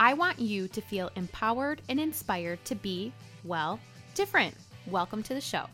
I want you to feel empowered and inspired to be, well, different. Welcome to the show.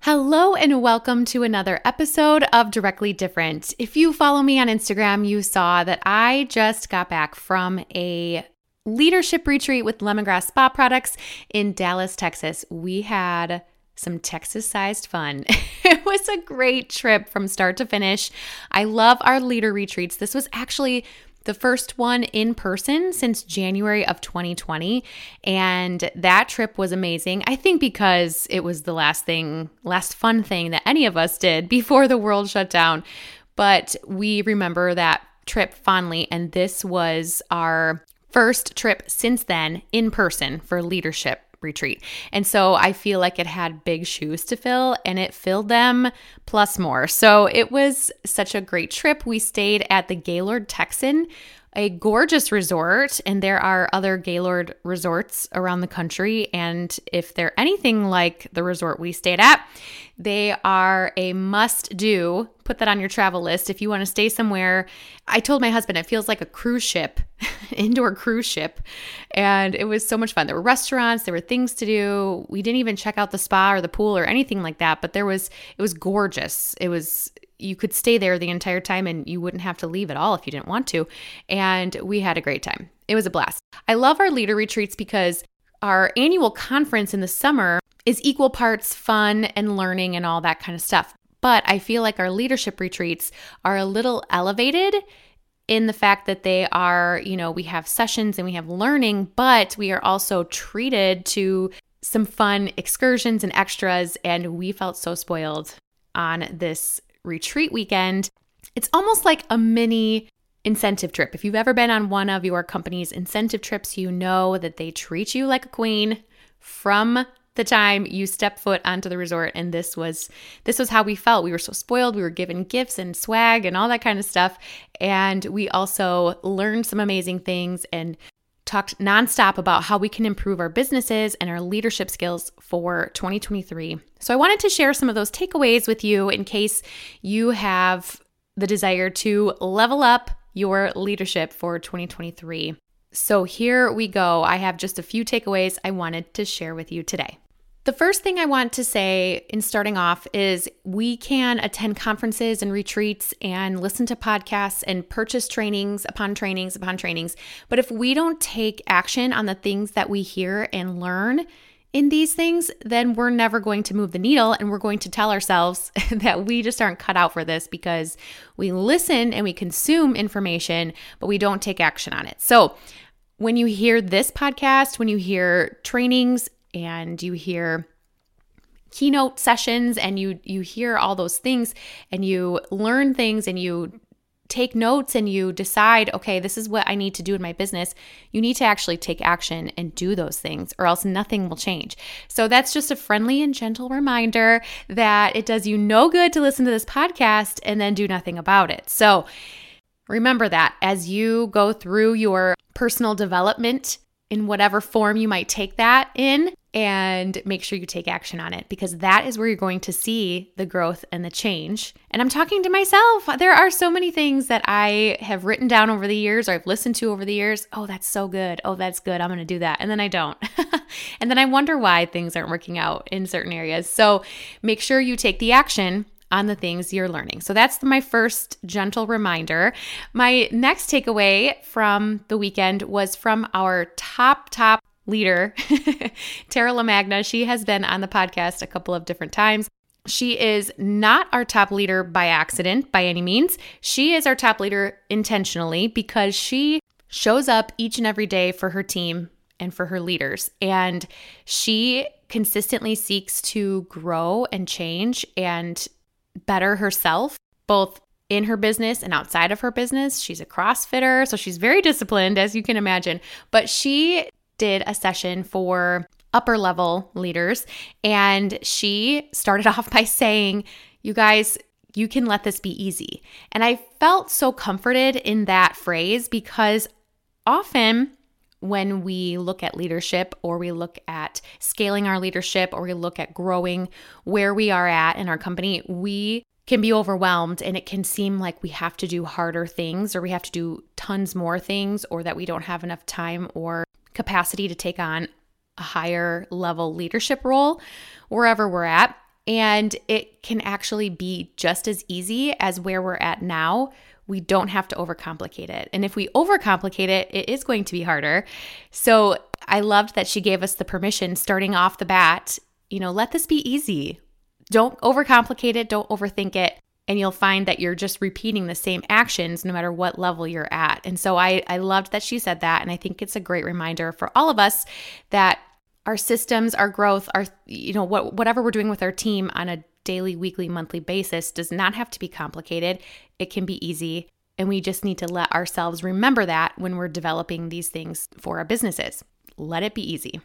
Hello, and welcome to another episode of Directly Different. If you follow me on Instagram, you saw that I just got back from a leadership retreat with Lemongrass Spa Products in Dallas, Texas. We had some Texas sized fun. it was a great trip from start to finish. I love our leader retreats. This was actually the first one in person since January of 2020. And that trip was amazing. I think because it was the last thing, last fun thing that any of us did before the world shut down. But we remember that trip fondly. And this was our first trip since then in person for leadership retreat. And so I feel like it had big shoes to fill and it filled them plus more. So it was such a great trip. We stayed at the Gaylord Texan a gorgeous resort, and there are other Gaylord resorts around the country. And if they're anything like the resort we stayed at, they are a must do. Put that on your travel list if you want to stay somewhere. I told my husband it feels like a cruise ship, indoor cruise ship. And it was so much fun. There were restaurants, there were things to do. We didn't even check out the spa or the pool or anything like that, but there was, it was gorgeous. It was you could stay there the entire time and you wouldn't have to leave at all if you didn't want to. And we had a great time. It was a blast. I love our leader retreats because our annual conference in the summer is equal parts fun and learning and all that kind of stuff. But I feel like our leadership retreats are a little elevated in the fact that they are, you know, we have sessions and we have learning, but we are also treated to some fun excursions and extras. And we felt so spoiled on this retreat weekend. It's almost like a mini incentive trip. If you've ever been on one of your company's incentive trips, you know that they treat you like a queen from the time you step foot onto the resort and this was this was how we felt we were so spoiled we were given gifts and swag and all that kind of stuff and we also learned some amazing things and talked nonstop about how we can improve our businesses and our leadership skills for 2023. So I wanted to share some of those takeaways with you in case you have the desire to level up your leadership for 2023. So here we go. I have just a few takeaways I wanted to share with you today. The first thing I want to say in starting off is we can attend conferences and retreats and listen to podcasts and purchase trainings upon trainings upon trainings. But if we don't take action on the things that we hear and learn in these things, then we're never going to move the needle and we're going to tell ourselves that we just aren't cut out for this because we listen and we consume information, but we don't take action on it. So, when you hear this podcast, when you hear trainings, and you hear keynote sessions and you you hear all those things and you learn things and you take notes and you decide, okay, this is what I need to do in my business, you need to actually take action and do those things, or else nothing will change. So that's just a friendly and gentle reminder that it does you no good to listen to this podcast and then do nothing about it. So remember that as you go through your personal development in whatever form you might take that in, and make sure you take action on it because that is where you're going to see the growth and the change. And I'm talking to myself. There are so many things that I have written down over the years or I've listened to over the years. Oh, that's so good. Oh, that's good. I'm going to do that. And then I don't. and then I wonder why things aren't working out in certain areas. So make sure you take the action on the things you're learning. So that's my first gentle reminder. My next takeaway from the weekend was from our top, top leader, Tara LaMagna. She has been on the podcast a couple of different times. She is not our top leader by accident by any means. She is our top leader intentionally because she shows up each and every day for her team and for her leaders. And she consistently seeks to grow and change and better herself, both in her business and outside of her business. She's a CrossFitter, so she's very disciplined, as you can imagine. But she did a session for upper level leaders, and she started off by saying, You guys, you can let this be easy. And I felt so comforted in that phrase because often when we look at leadership or we look at scaling our leadership or we look at growing where we are at in our company, we can be overwhelmed and it can seem like we have to do harder things or we have to do tons more things or that we don't have enough time or capacity to take on a higher level leadership role wherever we're at. And it can actually be just as easy as where we're at now we don't have to overcomplicate it. And if we overcomplicate it, it is going to be harder. So I loved that she gave us the permission starting off the bat, you know, let this be easy. Don't overcomplicate it, don't overthink it. And you'll find that you're just repeating the same actions no matter what level you're at. And so I, I loved that she said that. And I think it's a great reminder for all of us that our systems, our growth, our, you know, what, whatever we're doing with our team on a daily, weekly, monthly basis does not have to be complicated. It can be easy. And we just need to let ourselves remember that when we're developing these things for our businesses. Let it be easy.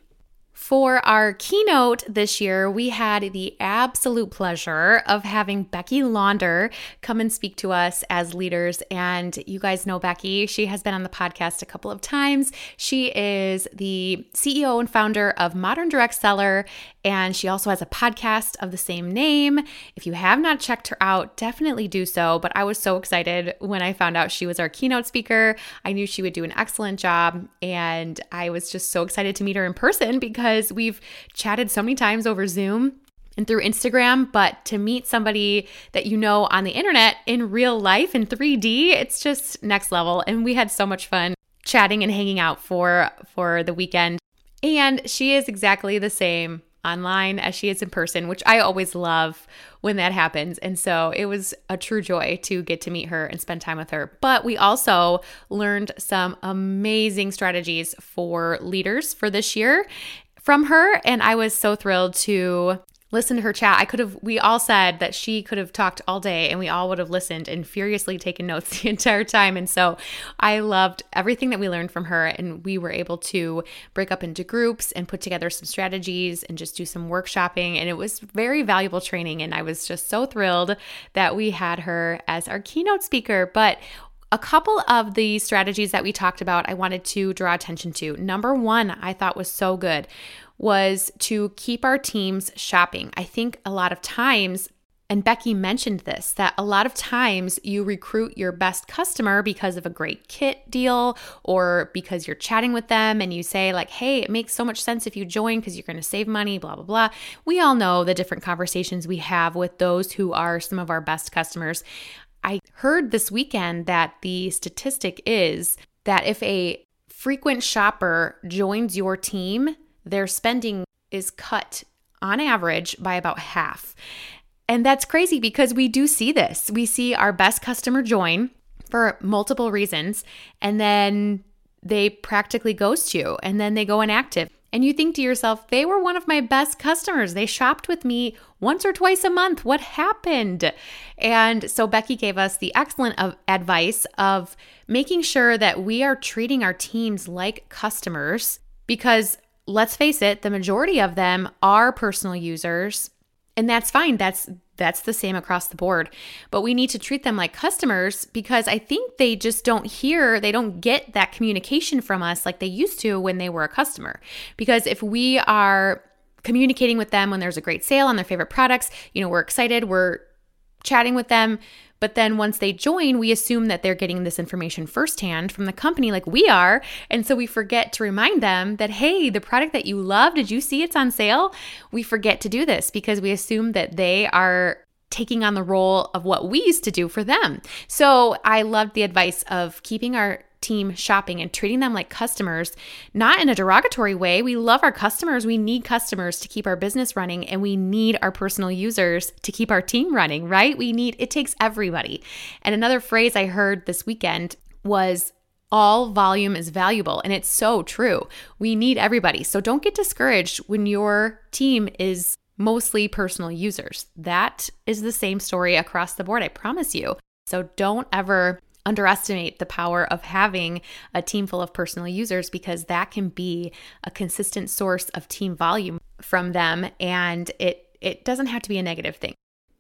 For our keynote this year, we had the absolute pleasure of having Becky Launder come and speak to us as leaders. And you guys know Becky. She has been on the podcast a couple of times. She is the CEO and founder of Modern Direct Seller, and she also has a podcast of the same name. If you have not checked her out, definitely do so. But I was so excited when I found out she was our keynote speaker. I knew she would do an excellent job, and I was just so excited to meet her in person because because we've chatted so many times over Zoom and through Instagram, but to meet somebody that you know on the internet in real life in 3D, it's just next level. And we had so much fun chatting and hanging out for for the weekend. And she is exactly the same online as she is in person, which I always love when that happens. And so it was a true joy to get to meet her and spend time with her. But we also learned some amazing strategies for leaders for this year from her. And I was so thrilled to listen to her chat. I could have, we all said that she could have talked all day and we all would have listened and furiously taken notes the entire time. And so I loved everything that we learned from her. And we were able to break up into groups and put together some strategies and just do some workshopping. And it was very valuable training. And I was just so thrilled that we had her as our keynote speaker. But a couple of the strategies that we talked about, I wanted to draw attention to. Number one, I thought was so good, was to keep our teams shopping. I think a lot of times, and Becky mentioned this, that a lot of times you recruit your best customer because of a great kit deal or because you're chatting with them and you say, like, hey, it makes so much sense if you join because you're going to save money, blah, blah, blah. We all know the different conversations we have with those who are some of our best customers. I heard this weekend that the statistic is that if a frequent shopper joins your team, their spending is cut on average by about half. And that's crazy because we do see this. We see our best customer join for multiple reasons, and then they practically ghost you, and then they go inactive and you think to yourself, they were one of my best customers. They shopped with me once or twice a month. What happened? And so Becky gave us the excellent of advice of making sure that we are treating our teams like customers because let's face it, the majority of them are personal users and that's fine. That's that's the same across the board. But we need to treat them like customers because I think they just don't hear, they don't get that communication from us like they used to when they were a customer. Because if we are communicating with them when there's a great sale on their favorite products, you know, we're excited, we're chatting with them, but then once they join, we assume that they're getting this information firsthand from the company, like we are. And so we forget to remind them that, hey, the product that you love, did you see it's on sale? We forget to do this because we assume that they are taking on the role of what we used to do for them. So I loved the advice of keeping our team shopping and treating them like customers, not in a derogatory way. We love our customers. We need customers to keep our business running, and we need our personal users to keep our team running, right? We need it takes everybody. And another phrase I heard this weekend was all volume is valuable. And it's so true. We need everybody. So don't get discouraged when your team is mostly personal users. That is the same story across the board, I promise you. So don't ever underestimate the power of having a team full of personal users because that can be a consistent source of team volume from them and it it doesn't have to be a negative thing.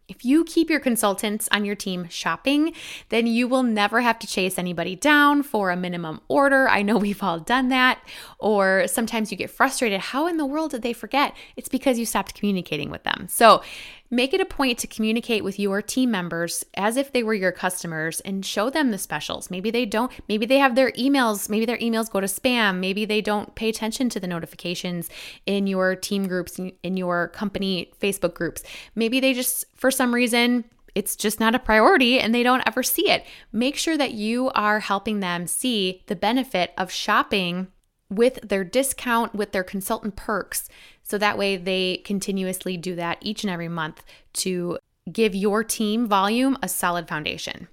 If you keep your consultants on your team shopping, then you will never have to chase anybody down for a minimum order. I know we've all done that. Or sometimes you get frustrated. How in the world did they forget? It's because you stopped communicating with them. So Make it a point to communicate with your team members as if they were your customers and show them the specials. Maybe they don't, maybe they have their emails, maybe their emails go to spam, maybe they don't pay attention to the notifications in your team groups, in your company Facebook groups. Maybe they just, for some reason, it's just not a priority and they don't ever see it. Make sure that you are helping them see the benefit of shopping with their discount, with their consultant perks. So that way they continuously do that each and every month to give your team volume a solid foundation.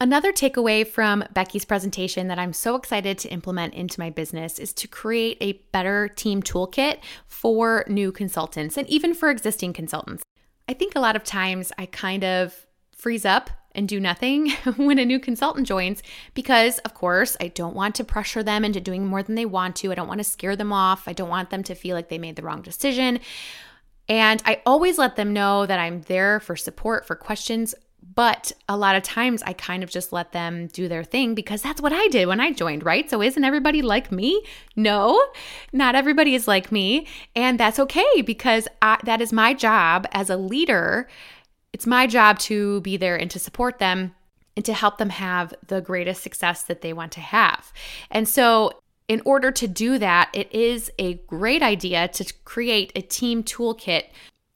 Another takeaway from Becky's presentation that I'm so excited to implement into my business is to create a better team toolkit for new consultants and even for existing consultants. I think a lot of times I kind of freeze up and do nothing when a new consultant joins because, of course, I don't want to pressure them into doing more than they want to. I don't want to scare them off. I don't want them to feel like they made the wrong decision. And I always let them know that I'm there for support, for questions. But a lot of times I kind of just let them do their thing because that's what I did when I joined, right? So isn't everybody like me? No, not everybody is like me. And that's okay because I, that is my job as a leader it's my job to be there and to support them and to help them have the greatest success that they want to have. And so, in order to do that, it is a great idea to create a team toolkit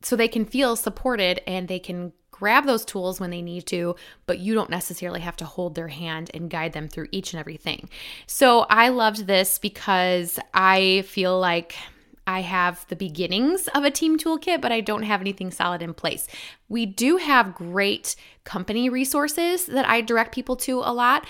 so they can feel supported and they can grab those tools when they need to, but you don't necessarily have to hold their hand and guide them through each and everything. So I loved this because I feel like I have the beginnings of a team toolkit, but I don't have anything solid in place. We do have great company resources that I direct people to a lot,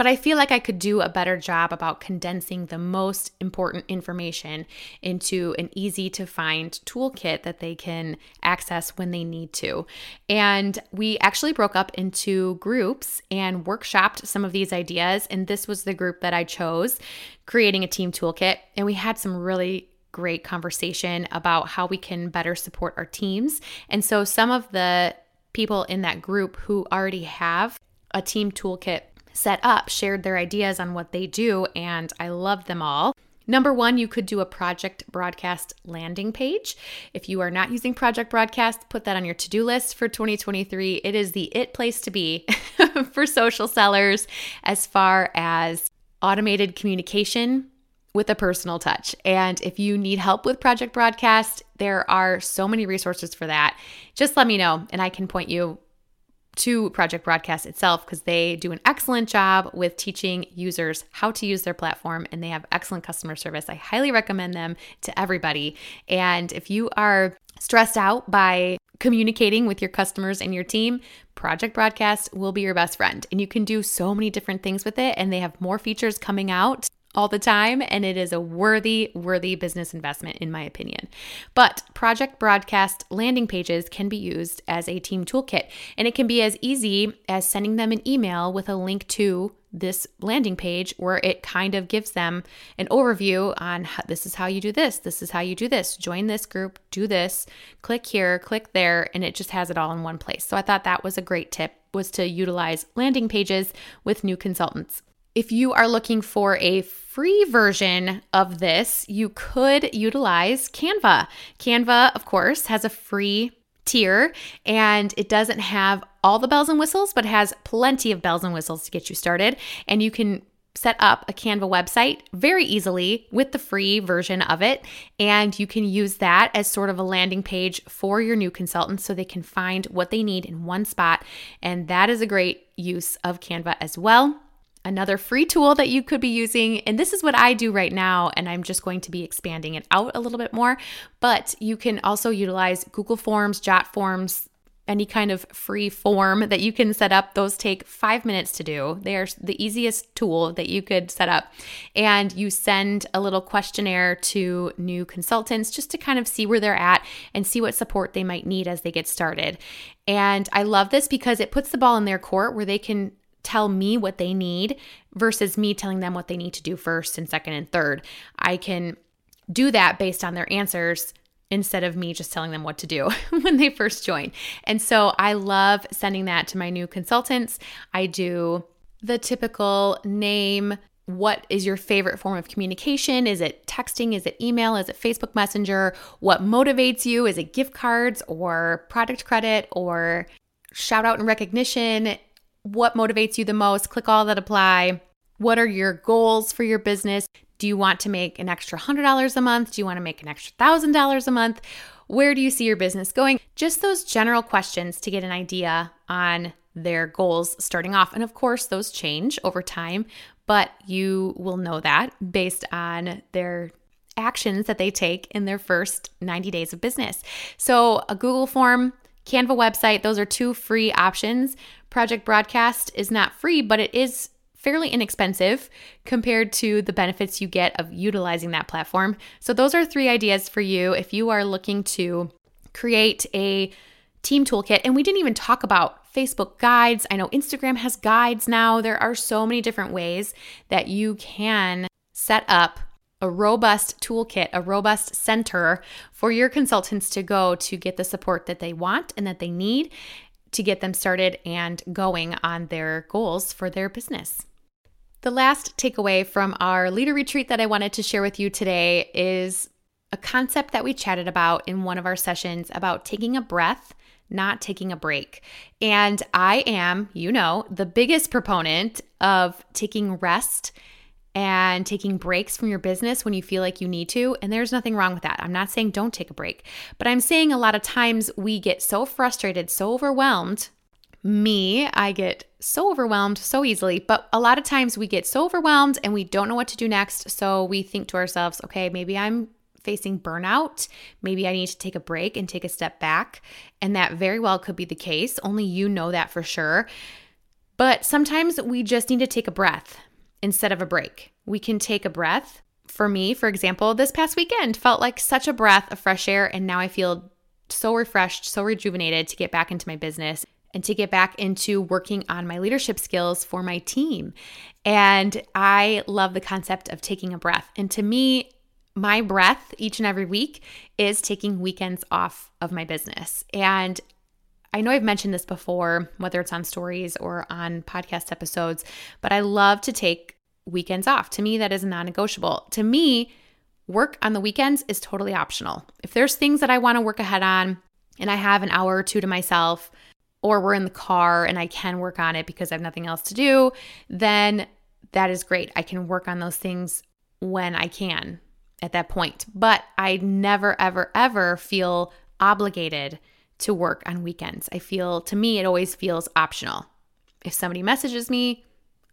but I feel like I could do a better job about condensing the most important information into an easy to find toolkit that they can access when they need to. And we actually broke up into groups and workshopped some of these ideas. And this was the group that I chose, creating a team toolkit. And we had some really great conversation about how we can better support our teams. And so some of the people in that group who already have a team toolkit set up shared their ideas on what they do, and I love them all. Number one, you could do a project broadcast landing page. If you are not using Project Broadcast, put that on your to do list for 2023. It is the it place to be for social sellers as far as automated communication with a personal touch. And if you need help with Project Broadcast, there are so many resources for that. Just let me know and I can point you to Project Broadcast itself because they do an excellent job with teaching users how to use their platform and they have excellent customer service. I highly recommend them to everybody. And if you are stressed out by communicating with your customers and your team, Project Broadcast will be your best friend. And you can do so many different things with it, and they have more features coming out all the time, and it is a worthy, worthy business investment, in my opinion. But Project Broadcast landing pages can be used as a team toolkit, and it can be as easy as sending them an email with a link to this landing page where it kind of gives them an overview on how, this is how you do this, this is how you do this, join this group, do this, click here, click there, and it just has it all in one place. So I thought that was a great tip was to utilize landing pages with new consultants. If you are looking for a free version of this, you could utilize Canva. Canva, of course, has a free tier and it doesn't have all the bells and whistles, but has plenty of bells and whistles to get you started. And you can set up a Canva website very easily with the free version of it. And you can use that as sort of a landing page for your new consultants so they can find what they need in one spot. And that is a great use of Canva as well. Another free tool that you could be using, and this is what I do right now, and I'm just going to be expanding it out a little bit more, but you can also utilize Google Forms, Jot Forms, any kind of free form that you can set up. Those take five minutes to do. They are the easiest tool that you could set up. And you send a little questionnaire to new consultants just to kind of see where they're at and see what support they might need as they get started. And I love this because it puts the ball in their court where they can tell me what they need versus me telling them what they need to do first and second and third. I can do that based on their answers instead of me just telling them what to do when they first join. And so I love sending that to my new consultants. I do the typical name, what is your favorite form of communication? Is it texting? Is it email? Is it Facebook Messenger? What motivates you? Is it gift cards or product credit or shout out and recognition? What motivates you the most? Click all that apply. What are your goals for your business? Do you want to make an extra $100 a month? Do you want to make an extra $1,000 a month? Where do you see your business going? Just those general questions to get an idea on their goals starting off. And of course, those change over time, but you will know that based on their actions that they take in their first 90 days of business. So, a Google form, Canva website, those are two free options. Project Broadcast is not free, but it is fairly inexpensive compared to the benefits you get of utilizing that platform. So, those are three ideas for you if you are looking to create a team toolkit. And we didn't even talk about Facebook guides. I know Instagram has guides now. There are so many different ways that you can set up a robust toolkit, a robust center for your consultants to go to get the support that they want and that they need to get them started and going on their goals for their business. The last takeaway from our leader retreat that I wanted to share with you today is a concept that we chatted about in one of our sessions about taking a breath, not taking a break. And I am, you know, the biggest proponent of taking rest and taking breaks from your business when you feel like you need to. And there's nothing wrong with that. I'm not saying don't take a break, but I'm saying a lot of times we get so frustrated, so overwhelmed me, I get so overwhelmed so easily, but a lot of times we get so overwhelmed and we don't know what to do next. So we think to ourselves, okay, maybe I'm facing burnout. Maybe I need to take a break and take a step back. And that very well could be the case. Only you know that for sure. But sometimes we just need to take a breath instead of a break. We can take a breath. For me, for example, this past weekend felt like such a breath of fresh air. And now I feel so refreshed, so rejuvenated to get back into my business and to get back into working on my leadership skills for my team. And I love the concept of taking a breath. And to me, my breath each and every week is taking weekends off of my business. And I know I've mentioned this before, whether it's on stories or on podcast episodes, but I love to take weekends off. To me, that is non negotiable. To me, work on the weekends is totally optional. If there's things that I want to work ahead on and I have an hour or two to myself, or we're in the car and I can work on it because I have nothing else to do, then that is great. I can work on those things when I can at that point. But I never, ever, ever feel obligated to work on weekends. I feel, to me, it always feels optional. If somebody messages me,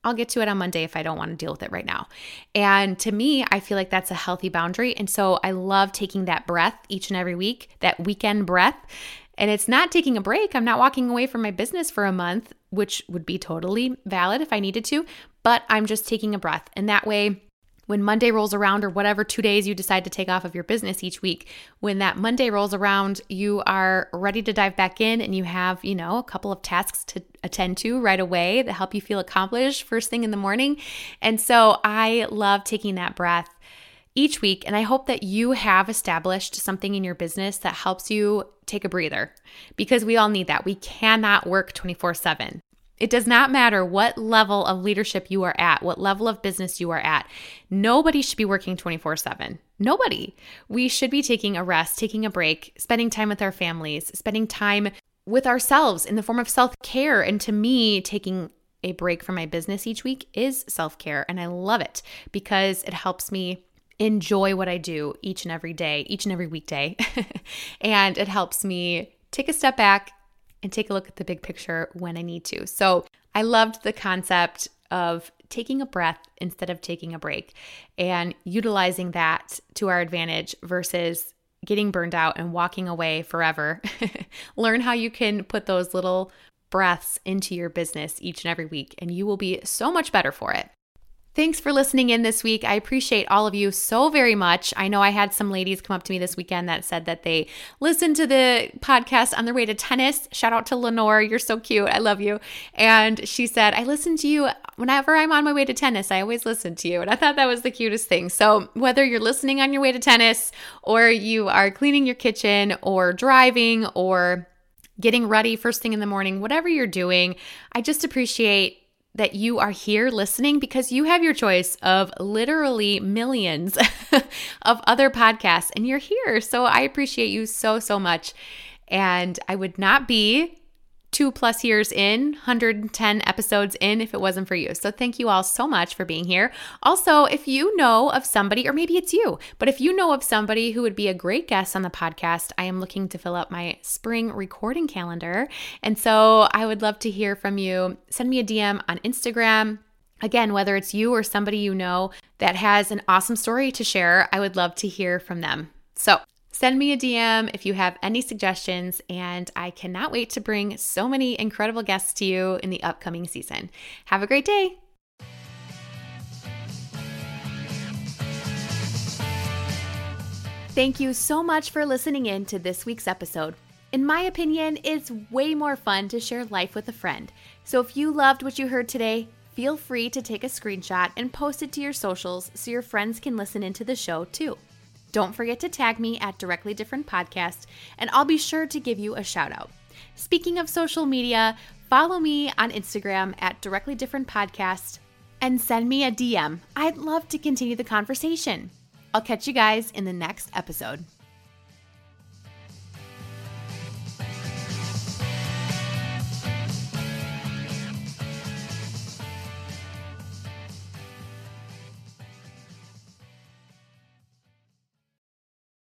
I'll get to it on Monday if I don't want to deal with it right now. And to me, I feel like that's a healthy boundary. And so I love taking that breath each and every week, that weekend breath, and it's not taking a break. I'm not walking away from my business for a month, which would be totally valid if I needed to, but I'm just taking a breath. And that way, when Monday rolls around, or whatever two days you decide to take off of your business each week, when that Monday rolls around, you are ready to dive back in and you have, you know, a couple of tasks to attend to right away that help you feel accomplished first thing in the morning. And so I love taking that breath each week. And I hope that you have established something in your business that helps you take a breather because we all need that. We cannot work 24 7. It does not matter what level of leadership you are at, what level of business you are at. Nobody should be working 24 7. Nobody. We should be taking a rest, taking a break, spending time with our families, spending time with ourselves in the form of self care. And to me, taking a break from my business each week is self care. And I love it because it helps me enjoy what I do each and every day, each and every weekday. and it helps me take a step back and take a look at the big picture when I need to. So I loved the concept of taking a breath instead of taking a break and utilizing that to our advantage versus getting burned out and walking away forever, learn how you can put those little breaths into your business each and every week, and you will be so much better for it. Thanks for listening in this week. I appreciate all of you so very much. I know I had some ladies come up to me this weekend that said that they listened to the podcast on their way to tennis. Shout out to Lenore. You're so cute. I love you. And she said, I listen to you whenever I'm on my way to tennis. I always listen to you. And I thought that was the cutest thing. So, whether you're listening on your way to tennis or you are cleaning your kitchen or driving or getting ready first thing in the morning, whatever you're doing, I just appreciate that you are here listening because you have your choice of literally millions of other podcasts and you're here. So I appreciate you so, so much. And I would not be two plus years in, 110 episodes in, if it wasn't for you. So thank you all so much for being here. Also, if you know of somebody, or maybe it's you, but if you know of somebody who would be a great guest on the podcast, I am looking to fill up my spring recording calendar. And so I would love to hear from you. Send me a DM on Instagram. Again, whether it's you or somebody you know that has an awesome story to share, I would love to hear from them. So Send me a DM if you have any suggestions, and I cannot wait to bring so many incredible guests to you in the upcoming season. Have a great day. Thank you so much for listening in to this week's episode. In my opinion, it's way more fun to share life with a friend. So if you loved what you heard today, feel free to take a screenshot and post it to your socials so your friends can listen into the show too. Don't forget to tag me at Directly Different Podcast, and I'll be sure to give you a shout out. Speaking of social media, follow me on Instagram at Directly Different Podcast and send me a DM. I'd love to continue the conversation. I'll catch you guys in the next episode.